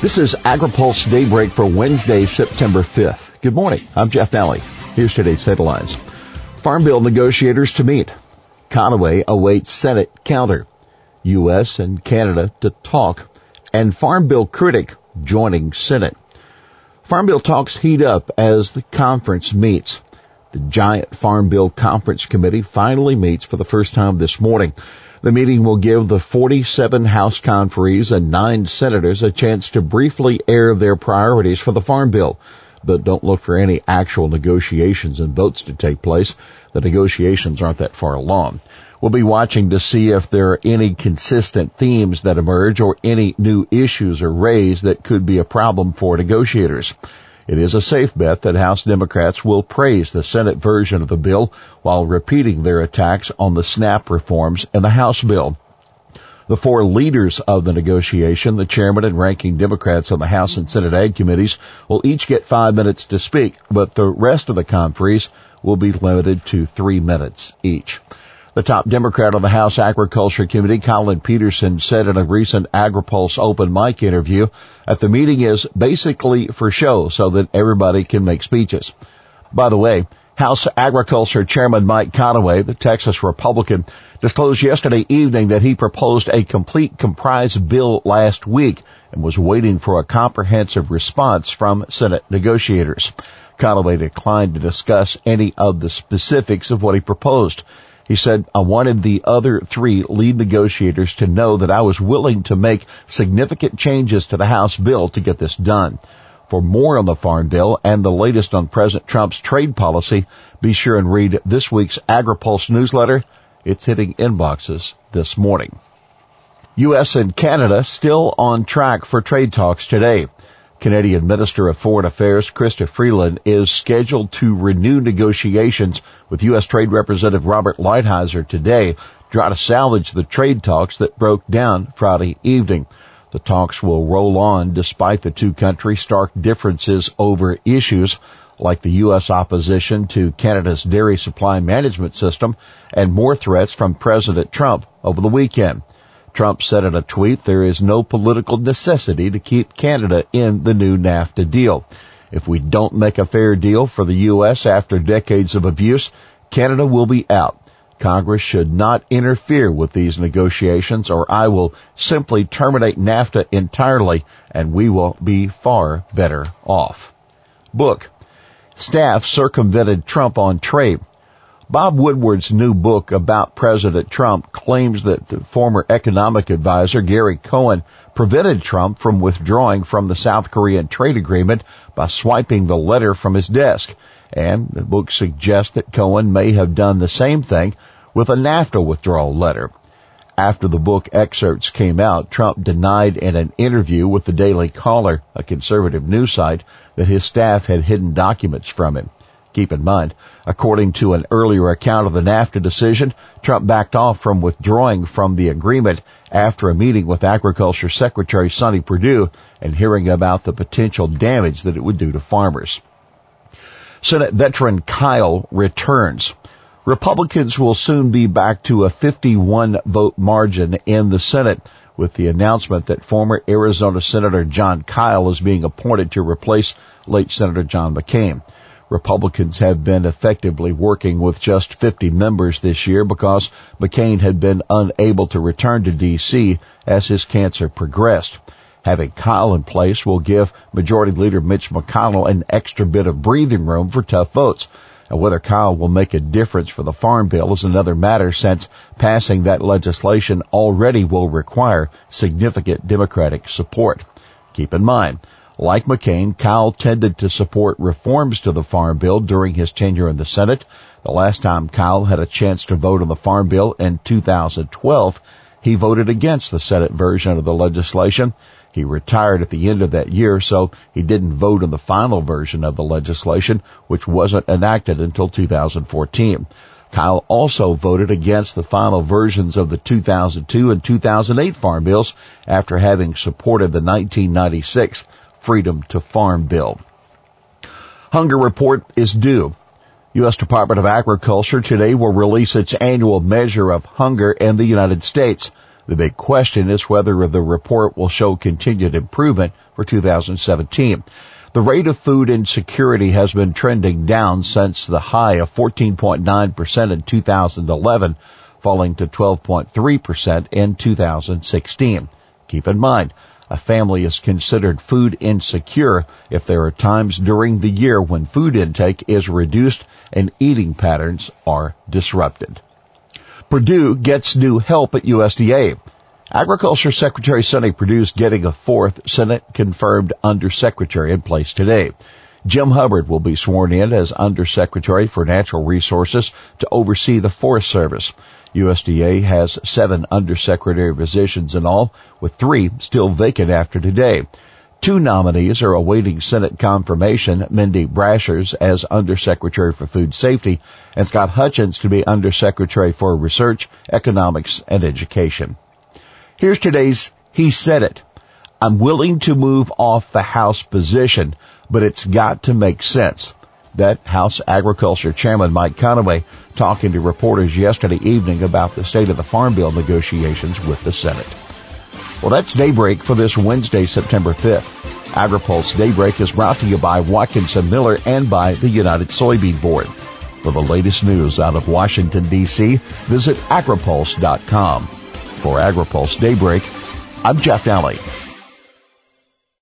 This is AgriPulse Daybreak for Wednesday, September 5th. Good morning. I'm Jeff Nalley. Here's today's headlines. Farm Bill negotiators to meet. Conaway awaits Senate counter. U.S. and Canada to talk. And Farm Bill critic joining Senate. Farm Bill talks heat up as the conference meets. The giant Farm Bill Conference Committee finally meets for the first time this morning. The meeting will give the 47 House conferees and nine senators a chance to briefly air their priorities for the Farm Bill. But don't look for any actual negotiations and votes to take place. The negotiations aren't that far along. We'll be watching to see if there are any consistent themes that emerge or any new issues are raised that could be a problem for negotiators. It is a safe bet that House Democrats will praise the Senate version of the bill while repeating their attacks on the SNAP reforms in the House bill. The four leaders of the negotiation, the chairman and ranking Democrats on the House and Senate Ag committees, will each get five minutes to speak, but the rest of the conferees will be limited to three minutes each. The top Democrat on the House Agriculture Committee, Collin Peterson, said in a recent AgriPulse open mic interview that the meeting is basically for show so that everybody can make speeches. By the way, House Agriculture Chairman Mike Conaway, the Texas Republican, disclosed yesterday evening that he proposed a complete comprise bill last week and was waiting for a comprehensive response from Senate negotiators. Conaway declined to discuss any of the specifics of what he proposed. He said, I wanted the other three lead negotiators to know that I was willing to make significant changes to the House bill to get this done. For more on the farm bill and the latest on President Trump's trade policy, be sure and read this week's AgriPulse newsletter. It's hitting inboxes this morning. U.S. and Canada still on track for trade talks today. Canadian Minister of Foreign Affairs Chrystia Freeland is scheduled to renew negotiations with U.S. Trade Representative Robert Lighthizer today to try to salvage the trade talks that broke down Friday evening. The talks will roll on despite the two countries' stark differences over issues like the U.S. opposition to Canada's dairy supply management system and more threats from President Trump over the weekend. Trump said in a tweet, there is no political necessity to keep Canada in the new NAFTA deal. If we don't make a fair deal for the U.S. after decades of abuse, Canada will be out. Congress should not interfere with these negotiations or I will simply terminate NAFTA entirely and we will be far better off. Book. Staff circumvented Trump on trade. Bob Woodward's new book about President Trump claims that the former economic advisor Gary Cohn prevented Trump from withdrawing from the South Korean trade agreement by swiping the letter from his desk. And the book suggests that Cohen may have done the same thing with a NAFTA withdrawal letter. After the book excerpts came out, Trump denied in an interview with the Daily Caller, a conservative news site, that his staff had hidden documents from him. Keep in mind, according to an earlier account of the NAFTA decision, Trump backed off from withdrawing from the agreement after a meeting with Agriculture Secretary Sonny Perdue and hearing about the potential damage that it would do to farmers. Senate veteran Kyl returns. Republicans will soon be back to a 51 vote margin in the Senate with the announcement that former Arizona Senator Jon Kyl is being appointed to replace late Senator John McCain. Republicans have been effectively working with just 50 members this year because McCain had been unable to return to D.C. as his cancer progressed. Having Kyl in place will give Majority Leader Mitch McConnell an extra bit of breathing room for tough votes. And whether Kyl will make a difference for the farm bill is another matter since passing that legislation already will require significant Democratic support. Keep in mind, like McCain, Kyl tended to support reforms to the Farm Bill during his tenure in the Senate. The last time Kyl had a chance to vote on the Farm Bill in 2012, he voted against the Senate version of the legislation. He retired at the end of that year, so he didn't vote on the final version of the legislation, which wasn't enacted until 2014. Kyl also voted against the final versions of the 2002 and 2008 farm bills after having supported the 1996 Freedom to Farm bill. Hunger report is due. U.S. Department of Agriculture today will release its annual measure of hunger in the United States. The big question is whether the report will show continued improvement for 2017. The rate of food insecurity has been trending down since the high of 14.9% in 2011, falling to 12.3% in 2016. Keep in mind, a family is considered food insecure if there are times during the year when food intake is reduced and eating patterns are disrupted. Perdue gets new help at USDA. Agriculture Secretary Sonny Perdue's getting a fourth Senate confirmed undersecretary in place today. Jim Hubbard will be sworn in as Undersecretary for Natural Resources to oversee the Forest Service. USDA has seven undersecretary positions in all, with three still vacant after today. Two nominees are awaiting Senate confirmation, Mindy Brashears as Undersecretary for Food Safety and Scott Hutchins to be Undersecretary for Research, Economics, and Education. Here's today's He Said It. I'm willing to move off the House position, but it's got to make sense. That House Agriculture Chairman Mike Conaway talking to reporters yesterday evening about the state of the Farm Bill negotiations with the Senate. Well, that's Daybreak for this Wednesday, September 5th. AgriPulse Daybreak is brought to you by Watkinson Miller and by the United Soybean Board. For the latest news out of Washington, D.C., visit agripulse.com. For AgriPulse Daybreak, I'm Jeff Nalley.